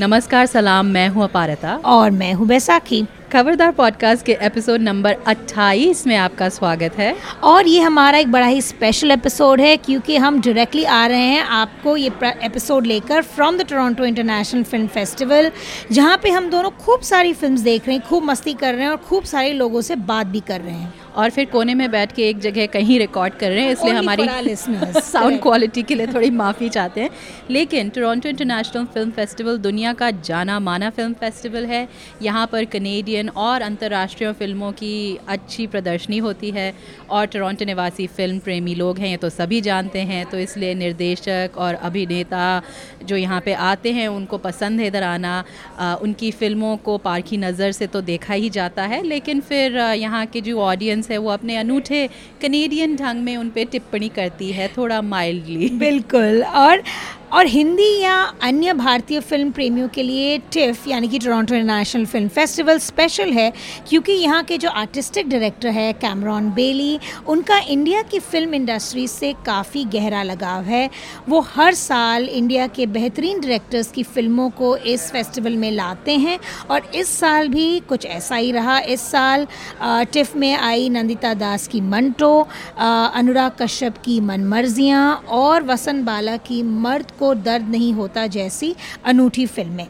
नमस्कार सलाम। मैं हूँ अपारता। और मैं हूँ बैसाखी। खबरदार पॉडकास्ट के एपिसोड नंबर 28 में आपका स्वागत है। और ये हमारा एक बड़ा ही स्पेशल एपिसोड है क्योंकि हम डायरेक्टली आ रहे हैं आपको ये एपिसोड लेकर from the Toronto international film festival जहाँ पे हम दोनों खूब सारी फिल्म्स देख रहे हैं खूब मस्ती कर रहे हैं और खूब सारे लोगों से बात भी कर रहे हैं। और फिर कोने में बैठ के एक जगह कहीं रिकॉर्ड कर रहे हैं इसलिए हमारी साउंड क्वालिटी के लिए थोड़ी माफ़ी चाहते हैं। लेकिन टोरंटो इंटरनेशनल फ़िल्म फेस्टिवल दुनिया का जाना माना फ़िल्म फेस्टिवल है। यहाँ पर कनेडियन और अंतर्राष्ट्रीय फ़िल्मों की अच्छी प्रदर्शनी होती है और टोरंटो निवासी फ़िल्म प्रेमी लोग हैं ये तो सभी जानते हैं। तो इसलिए निर्देशक और अभिनेता जो यहाँ पे आते हैं उनको पसंद है इधर आना। आ, उनकी फ़िल्मों को पारखी नज़र से तो देखा ही जाता है। लेकिन फिर यहाँ के जो ऑडियंस है, वो अपने अनूठे कनेडियन ढंग में उन पर टिप्पणी करती है, थोड़ा माइल्डली बिल्कुल, और और हिंदी या अन्य भारतीय फ़िल्म प्रेमियों के लिए टिफ, यानी कि Toronto international film festival special है, क्योंकि यहाँ के जो आर्टिस्टिक डायरेक्टर है कैमरॉन बेली उनका इंडिया की फ़िल्म इंडस्ट्री से काफ़ी गहरा लगाव है। वो हर साल इंडिया के बेहतरीन डायरेक्टर्स की फ़िल्मों को इस फेस्टिवल में लाते हैं और इस साल भी कुछ ऐसा ही रहा। इस साल टिफ में आई नंदिता दास की मंटो अनुराग कश्यप की मनमर्जियाँ और वसंत बाला की मर्द को दर्द नहीं होता जैसी अनूठी फ़िल्में।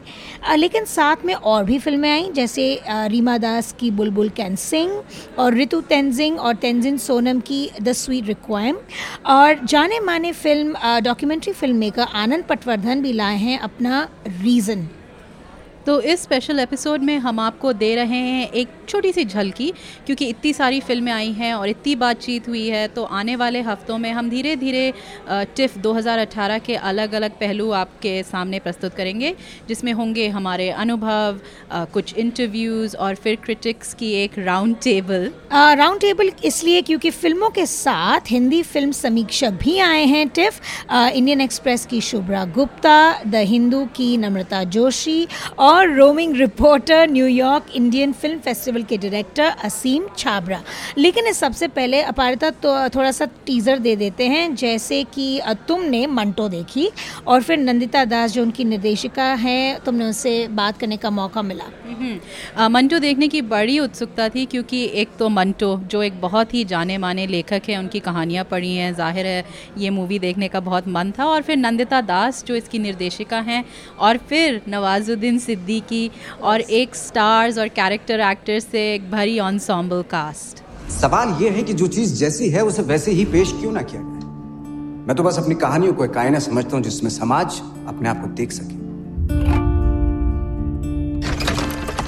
लेकिन साथ में और भी फ़िल्में आई, जैसे रीमा दास की बुलबुल कैन सिंह और ऋतु तेंजिंग और तेंजिन सोनम की द स्वीट रिक्वाइम और जाने माने film documentary film maker Anand Patwardhan भी लाए हैं अपना रीज़न। तो इस स्पेशल एपिसोड में हम आपको दे रहे हैं एक छोटी सी झलकी, क्योंकि इतनी सारी फ़िल्में आई हैं और इतनी बातचीत हुई है तो आने वाले हफ्तों में हम धीरे धीरे टिफ 2018 के अलग अलग पहलू आपके सामने प्रस्तुत करेंगे, जिसमें होंगे हमारे अनुभव कुछ इंटरव्यूज़ और फिर क्रिटिक्स की एक राउंड टेबल राउंड टेबल इसलिए क्योंकि फ़िल्मों के साथ हिंदी फ़िल्म समीक्षक भी आए हैं, टिफ। इंडियन एक्सप्रेस की शुभ्रा गुप्ता द हिंदू की नम्रता जोशी और roaming reporter New York Indian film festival के डायरेक्टर असीम छाबरा लेकिन इस सबसे पहले अपारिता तो थोड़ा सा टीज़र दे देते हैं जैसे कि तुमने मंटो देखी और फिर नंदिता दास जो उनकी निर्देशिका हैं तुमने उनसे बात करने का मौका मिला। हम्म, मंटो देखने की बड़ी उत्सुकता थी क्योंकि एक तो मंटो जो एक बहुत ही जाने माने लेखक हैं उनकी कहानियाँ पढ़ी हैं ज़ाहिर है ये मूवी देखने का बहुत मन था और फिर नंदिता दास जो इसकी निर्देशिका हैं और फिर नवाजुद्दीन सिद्दीकी और एक स्टार्स और कैरेक्टर एक्टर्स से एक भरी ऑनसॉम्बल कास्ट सवाल ये है कि जो चीज़ जैसी है उसे वैसे ही पेश क्यों ना किया जाए? मैं तो बस अपनी कहानियों को एक आईना समझता हूँ जिसमें समाज अपने आप को देख सके।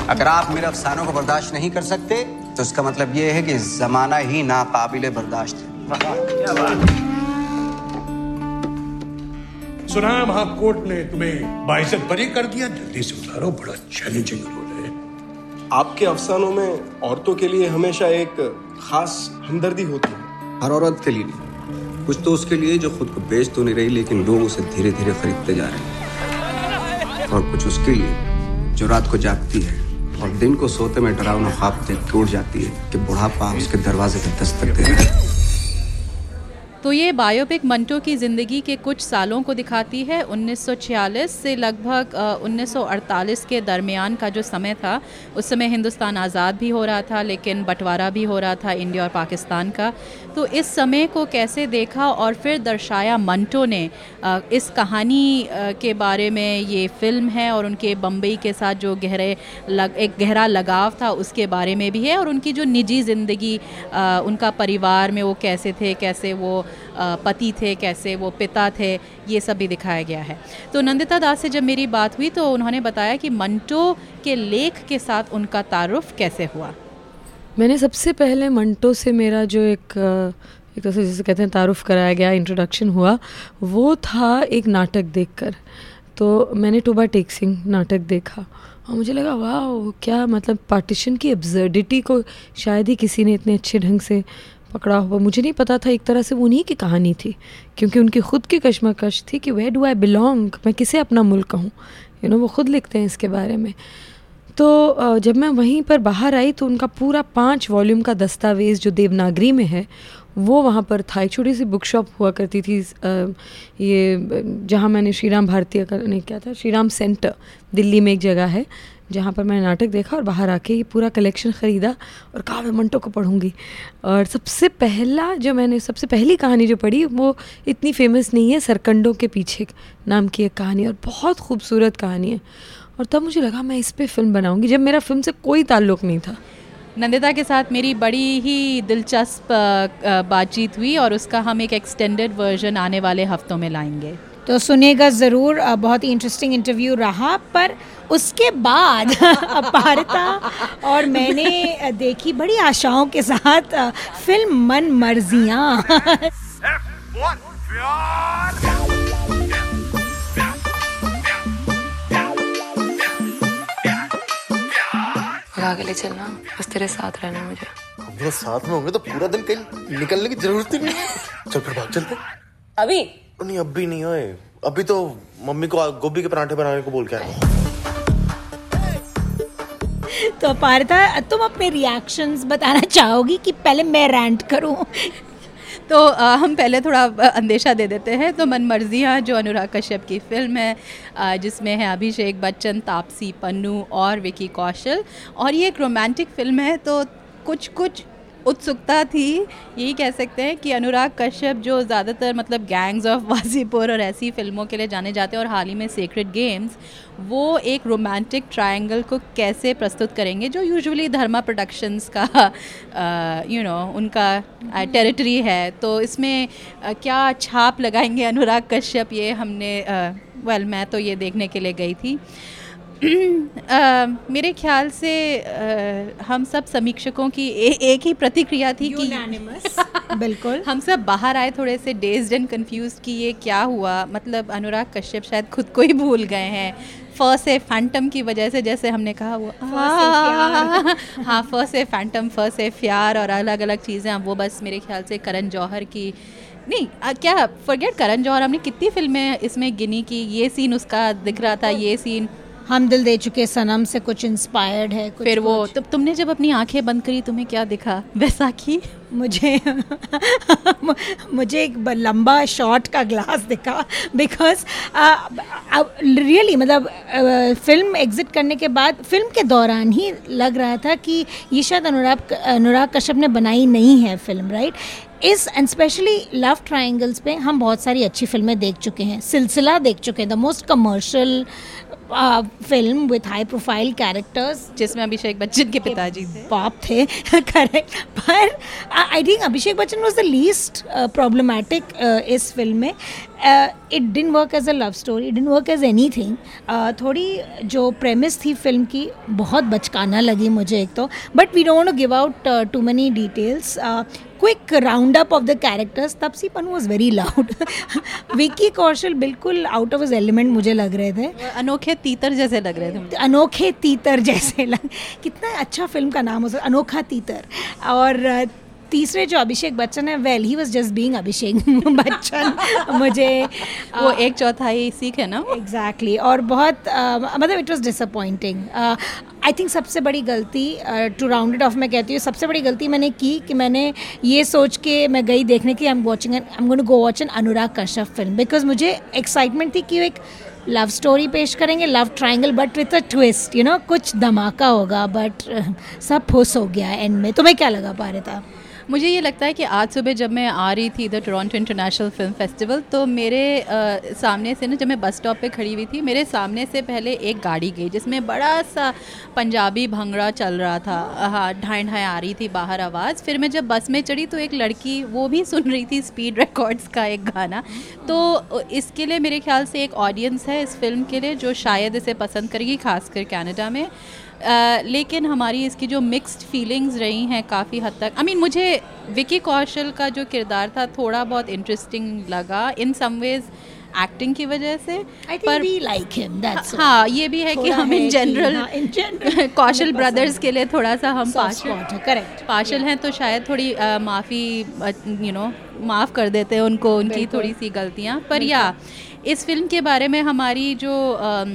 अगर आप मेरे अफसानों को बर्दाश्त नहीं कर सकते तो इसका मतलब यह है कि जमाना ही नाकाबिले बर्दाश्त है। सुना है? महाकोर्ट ने तुम्हें बाइजत बरी कर दिया? जल्दी से उतारो बड़ा चैलेंजिंग रोल है आपके अफसानों में औरतों के लिए हमेशा एक खास हमदर्दी होती है। हर औरत के लिए नहीं। कुछ तो उसके लिए जो खुद को बेच तो नहीं रही, लेकिन लोग उसे धीरे धीरे खरीदते जा रहे हैं। और कुछ उसके लिए जो रात को जागती है और दिन को सोते में डरावना ख्वाब देख टूट जाती है कि बुढ़ापा उसके दरवाजे पर दस्तक दे रहा है। तो ये बायोपिक मंटो की ज़िंदगी के कुछ सालों को दिखाती है। 1946 से लगभग 1948 के दरमियान का जो समय था, उस समय हिंदुस्तान आज़ाद भी हो रहा था, लेकिन बंटवारा भी हो रहा था इंडिया और पाकिस्तान का। तो इस समय को कैसे देखा और फिर दर्शाया मंटो ने? इस कहानी के बारे में ये फ़िल्म है और उनके बम्बई के साथ जो गहरे लग, एक गहरा लगाव था उसके बारे में भी है और उनकी जो निजी ज़िंदगी उनका परिवार में वो कैसे थे, कैसे वो पति थे, कैसे वो पिता थे, ये सब भी दिखाया गया है। तो नंदिता दास से जब मेरी बात हुई तो उन्होंने बताया कि मंटो के लेख के साथ उनका तारुफ कैसे हुआ? मैंने सबसे पहले मंटो से मेरा जो एक एक तरह से जैसे कहते हैं तारुफ कराया गया इंट्रोडक्शन हुआ, वो था एक नाटक देखकर। तो मैंने टोबा टेक सिंह नाटक देखा और मुझे लगा वाह क्या मतलब पार्टीशन की एब्जर्डिटी को शायद ही किसी ने इतने अच्छे ढंग से पकड़ा हुआ। मुझे नहीं पता था एक तरह से वो उन्हीं की कहानी थी, क्योंकि उनकी खुद की कश्मकश थी कि वे डू आई बिलोंग मैं किसे अपना मुल्क कहूँ यू नो वो खुद लिखते हैं इसके बारे में। तो जब मैं वहीं पर बाहर आई तो उनका पूरा पाँच वॉल्यूम का दस्तावेज़ जो देवनागरी में है, वो वहाँ पर था। एक छोटी सी बुक शॉप हुआ करती थी ये, जहाँ मैंने श्री राम भारतीय का, नहीं, क्या था? श्री राम सेंटर दिल्ली में एक जगह है। जहाँ पर मैंने नाटक देखा और बाहर आके ये पूरा कलेक्शन ख़रीदा और कहा मैं मंटो को पढ़ूँगी। और सबसे पहला जो मैंने, सबसे पहली कहानी जो पढ़ी, वो इतनी फ़ेमस नहीं है, सरकंडों के पीछे नाम की एक कहानी और बहुत खूबसूरत कहानी है। और तब मुझे लगा, मैं इस पर फ़िल्म बनाऊँगी, जब मेरा फ़िल्म से कोई ताल्लुक़ नहीं था। नंदिता के साथ मेरी बड़ी ही दिलचस्प बातचीत हुई और उसका हम एक एक्सटेंडेड वर्जन आने वाले हफ्तों में लाएँगे। तो सुनेगा ज़रूर बहुत ही इंटरेस्टिंग इंटरव्यू रहा पर उसके बाद अपारता और मैंने देखी बड़ी आशाओं के साथ फ़िल्म मन मर्जियाँ। के ले चलना बस तेरे साथ रहना मुझे। दोनों साथ में होंगे तो पूरा दिन कहीं निकलने की ज़रूरत ही नहीं है। चल फिर भाग चलते। अभी नहीं अभी नहीं ओए अभी तो मम्मी को गोभी के पराठे बनाने को बोल के आया तो अपारता तुम अपने रिएक्शंस बताना चाहोगी कि पहले मैं रैंट करूँ? तो अ, हम पहले थोड़ा अंदेशा दे देते हैं। तो मन मर्जियाँ जो अनुराग कश्यप की फ़िल्म है अ, जिसमें है अभिषेक बच्चन तापसी पन्नू और विकी कौशल। और ये एक रोमांटिक फ़िल्म है तो कुछ कुछ उत्सुकता थी यही कह सकते हैं कि अनुराग कश्यप जो ज़्यादातर मतलब गैंग्स ऑफ़ वाजीपुर और ऐसी फ़िल्मों के लिए जाने जाते हैं और हाल ही में सीक्रेट गेम्स वो एक रोमांटिक ट्रायंगल को कैसे प्रस्तुत करेंगे जो यूजुअली धर्मा प्रोडक्शंस का यू नो know, उनका टेरिटरी है। तो इसमें अ, क्या छाप लगाएँगे अनुराग कश्यप? ये हमने वेल well, मैं तो ये देखने के लिए गई थी। अ, मेरे ख्याल से अ, हम सब समीक्षकों की ए, एक ही प्रतिक्रिया थी कि बिल्कुल। हम सब बाहर आए थोड़े से डेज्ड एंड कंफ्यूज कि ये क्या हुआ? मतलब अनुराग कश्यप शायद खुद को ही भूल गए हैं। फ से फैंटम की वजह से जैसे हमने कहा वो हाँ हाँ ए फैंटम फ ए प्यार और अलग अलग चीज़ें वो बस मेरे ख्याल से करण जौहर की नहीं अ, क्या फॉरगेट करण जौहर हमने कितनी फ़िल्में इसमें गिनी की ये सीन उसका दिख रहा था ये सीन हम दिल दे चुके सनम से कुछ इंस्पायर्ड है कुछ फिर वो कुछ। तो तुमने जब अपनी आँखें बंद करी तुम्हें क्या दिखा? बैसाखी? मुझे मुझे एक लंबा शॉट का ग्लास दिखा बिकॉज़ रियली मतलब फ़िल्म एग्जिट करने के बाद फ़िल्म के दौरान ही लग रहा था कि ये शायद अनुराग अनुराग कश्यप ने बनाई नहीं है फ़िल्म राइट इस एंड स्पेशली लव ट्राइंगल्स पे हम बहुत सारी अच्छी फ़िल्में देख चुके हैं सिलसिला देख चुके हैं the most commercial film with high profile characters जिसमें अभिषेक बच्चन के पिताजी थे। पाप थे करेक्ट पर I think Abhishek Bachchan was the least problematic इस फ़िल्म में. It didn't work as a love story it didn't work as anything थोड़ी जो प्रेमिस थी फ़िल्म की बहुत बचकाना लगी मुझे एक तो. But we don't give out too many details quick round up of the characters Taapsee Pannu was very loud Vicky Kaushal बिल्कुल आउट ऑफ़ इज़ एलिमेंट मुझे लग रहे थे. अनोखे तीतर जैसे लग रहे थे अनोखे तीतर जैसे लग कितना अच्छा फ़िल्म का नाम हो सकता अनोखा तीतर। और तीसरे जो अभिषेक बच्चन है well he was just being Abhishek Bachchan. मुझे वो एक चौथाई सीख है ना एग्जैक्टली और बहुत अ, मतलब it was disappointing I think सबसे बड़ी गलती टू राउंड इट ऑफ़ मैं कहती हूँ सबसे बड़ी गलती मैंने की कि मैंने ये सोच के मैं गई देखने की I am watching I am going go watch an Anurag Kashyap film because मुझे एक्साइटमेंट थी कि एक लव स्टोरी पेश करेंगे, love triangle but with a twist you know कुछ धमाका होगा बट सब फुस हो गया एंड में। तुम्हें क्या लगा पा रहे था मुझे ये लगता है कि आज सुबह जब मैं आ रही थी इधर टोरंटो इंटरनेशनल फ़िल्म फेस्टिवल तो मेरे अ, सामने से ना जब मैं बस स्टॉप पे खड़ी हुई थी मेरे सामने से पहले एक गाड़ी गई जिसमें बड़ा सा पंजाबी भंगड़ा चल रहा था। हाँ ढाई ढाई आ रही थी बाहर आवाज़। फिर मैं जब बस में चढ़ी तो एक लड़की वो भी सुन रही थी स्पीड रिकॉर्ड्स का एक गाना। तो इसके लिए मेरे ख्याल से एक ऑडियंस है इस फ़िल्म के लिए जो शायद इसे पसंद करेगी खासकर कनाडा में। अ, लेकिन हमारी इसकी जो मिक्स्ड फीलिंग्स रही हैं काफ़ी हद तक आई मीन मुझे विकी कौशल का जो किरदार था थोड़ा बहुत इंटरेस्टिंग लगा इन सम वेज एक्टिंग की वजह से पर लाइक हिम दैट्स हाँ ये भी है कि हम इन जनरल हाँ, कौशल ब्रदर्स के लिए थोड़ा सा हम पार्शल है, correct. पार्शल हैं तो शायद थोड़ी माफ़ी यू नो माफ़ कर देते हैं उनको उनकी थोड़ी सी गलतियाँ पर या इस फ़िल्म के बारे में हमारी जो अम,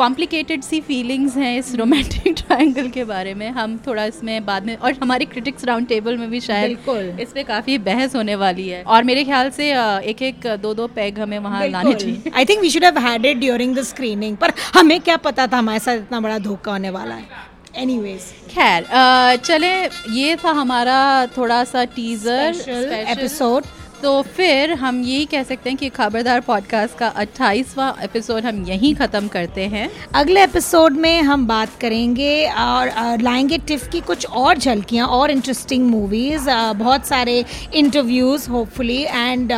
कॉम्प्लिकेटेड सी फीलिंग्स हैं इस रोमांटिक ट्रायंगल के बारे में। हम थोड़ा इसमें बाद में और हमारे क्रिटिक्स राउंड टेबल में भी शायद इस पे काफ़ी बहस होने वाली है। और मेरे ख्याल से एक एक दो दो पैग हमें वहाँ लाने चाहिए। I think we should have had it during the screening पर हमें क्या पता था हमारे साथ इतना बड़ा धोखा होने वाला है। एनीवेज खैर चले ये था हमारा थोड़ा सा टीजर episode. तो फिर हम यही कह सकते हैं कि खबरदार पॉडकास्ट का 28वां एपिसोड हम यहीं ख़त्म करते हैं। अगले एपिसोड में हम बात करेंगे और लाएँगे टिफ की कुछ और झलकियाँ और इंटरेस्टिंग मूवीज़ बहुत सारे इंटरव्यूज़ होपफुली एंड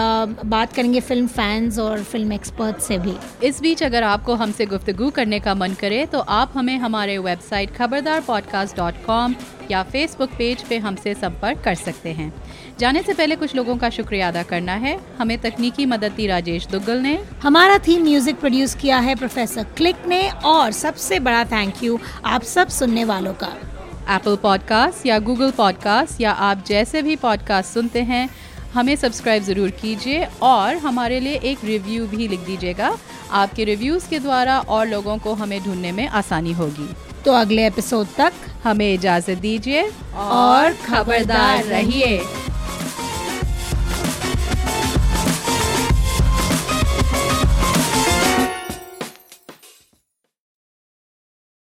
बात करेंगे फ़िल्म फैंस और फ़िल्म एक्सपर्ट से भी। इस बीच अगर आपको हमसे गुफ्तगू करने का मन करे तो आप हमें हमारे website Khabardar podcast dot com या फेसबुक पेज पे हमसे संपर्क कर सकते हैं। जाने से पहले कुछ लोगों का शुक्रिया अदा करना है। हमें तकनीकी मदद दी राजेश दुग्गल ने। हमारा थीम म्यूज़िक प्रोड्यूस किया है प्रोफेसर क्लिक ने और सबसे बड़ा थैंक यू आप सब सुनने वालों का। एप्पल पॉडकास्ट या गूगल पॉडकास्ट या आप जैसे भी पॉडकास्ट सुनते हैं हमें सब्सक्राइब ज़रूर कीजिए और हमारे लिए एक रिव्यू भी लिख दीजिएगा। आपके रिव्यूज़ के द्वारा और लोगों को हमें ढूँढने में आसानी होगी। तो अगले एपिसोड तक हमें इजाज़त दीजिए और खबरदार रहिए।